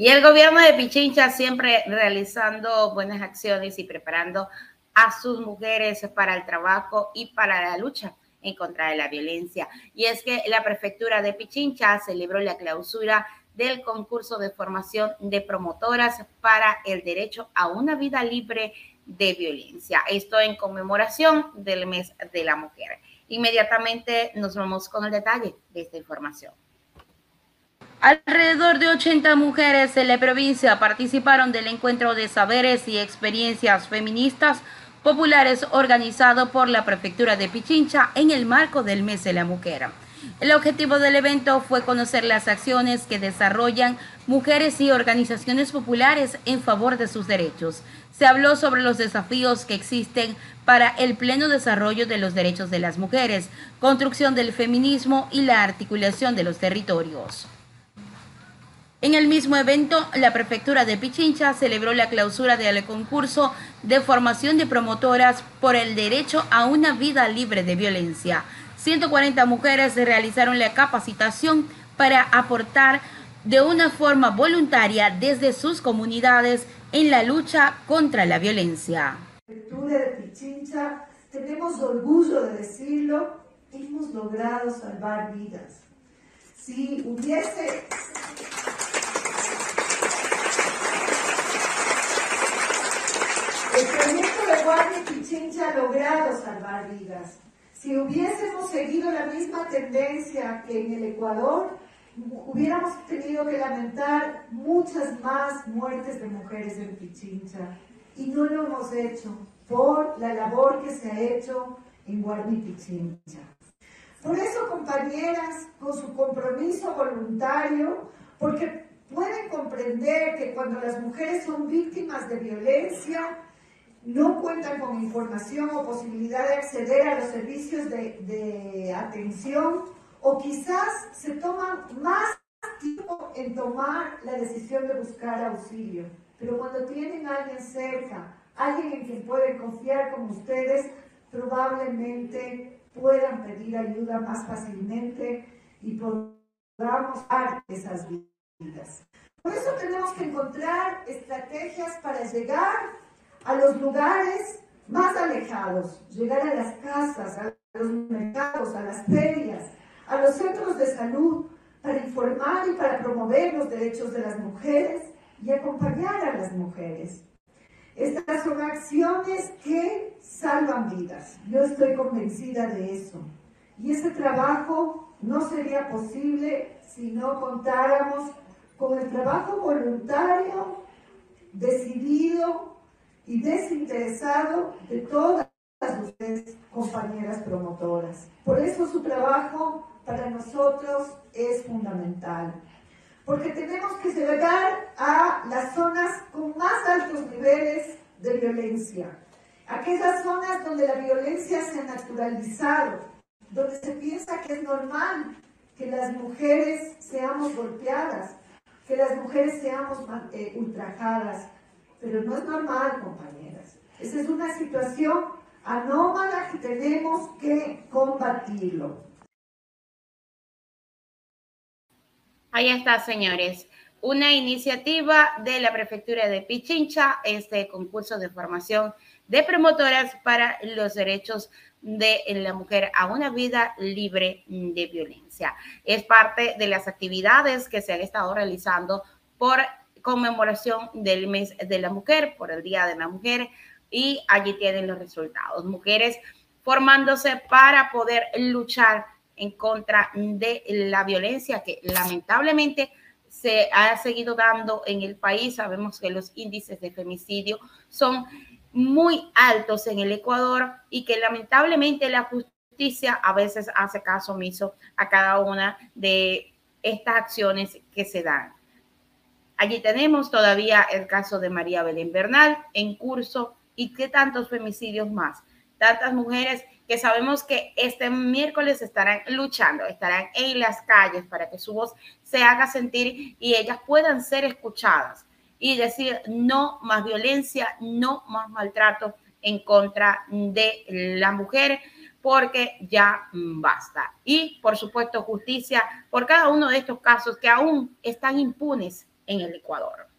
Y el gobierno de Pichincha siempre realizando buenas acciones y preparando a sus mujeres para el trabajo y para la lucha en contra de la violencia. Y es que la prefectura de Pichincha celebró la clausura del concurso de formación de promotoras para el derecho a una vida libre de violencia. Esto en conmemoración del mes de la mujer. Inmediatamente nos vamos con el detalle de esta información. Alrededor de 80 mujeres en la provincia participaron del encuentro de saberes y experiencias feministas populares organizado por la prefectura de Pichincha en el marco del mes de la mujer. El objetivo del evento fue conocer las acciones que desarrollan mujeres y organizaciones populares en favor de sus derechos. Se habló sobre los desafíos que existen para el pleno desarrollo de los derechos de las mujeres, construcción del feminismo y la articulación de los territorios. En el mismo evento, la prefectura de Pichincha celebró la clausura del concurso de formación de promotoras por el derecho a una vida libre de violencia. 140 mujeres realizaron la capacitación para aportar de una forma voluntaria desde sus comunidades en la lucha contra la violencia. Prefectura de Pichincha, tenemos orgullo de decirlo, hemos logrado salvar vidas. Si hubiese El proyecto de Pichincha ha logrado salvar vidas. Si hubiésemos seguido la misma tendencia que en el Ecuador, hubiéramos tenido que lamentar muchas más muertes de mujeres en Pichincha. Y no lo hemos hecho por la labor que se ha hecho en Guardia Pichincha. Por eso, compañeras, con su compromiso voluntario, porque pueden comprender que cuando las mujeres son víctimas de violencia, no cuentan con información o posibilidad de acceder a los servicios de, atención o quizás se toman más tiempo en tomar la decisión de buscar auxilio. Pero cuando tienen a alguien cerca, alguien en quien pueden confiar como ustedes, probablemente puedan pedir ayuda más fácilmente y podamos dar esas vidas. Por eso tenemos que encontrar estrategias para llegar a los lugares más alejados, llegar a las casas, a los mercados, a las ferias, a los centros de salud, para informar y para promover los derechos de las mujeres y acompañar a las mujeres. Estas son acciones que salvan vidas. Yo estoy convencida de eso. Y ese trabajo no sería posible si no contáramos con el trabajo voluntario, decidido y desinteresado de todas ustedes, compañeras promotoras. Por eso su trabajo para nosotros es fundamental. Porque tenemos que llegar a las zonas con más altos niveles de violencia. Aquellas zonas donde la violencia se ha naturalizado, donde se piensa que es normal que las mujeres seamos golpeadas, que las mujeres seamos eh, ultrajadas, pero no es normal, compañeras. Esa es una situación anómala que tenemos que combatirlo. Ahí está, señores. Una iniciativa de la prefectura de Pichincha, este concurso de formación de promotoras para los derechos de la mujer a una vida libre de violencia. Es parte de las actividades que se han estado realizando por conmemoración del mes de la mujer, por el Día de la Mujer, y allí tienen los resultados. Mujeres formándose para poder luchar en contra de la violencia que lamentablemente se ha seguido dando en el país. Sabemos que los índices de femicidio son muy altos en el Ecuador y que lamentablemente la justicia a veces hace caso omiso a cada una de estas acciones que se dan. Allí tenemos todavía el caso de María Belén Bernal en curso y qué tantos femicidios más. Tantas mujeres que sabemos que este miércoles estarán luchando, estarán en las calles para que su voz se haga sentir y ellas puedan ser escuchadas y decir no más violencia, no más maltrato en contra de la mujer, porque ya basta. Y por supuesto justicia por cada uno de estos casos que aún están impunes en el Ecuador.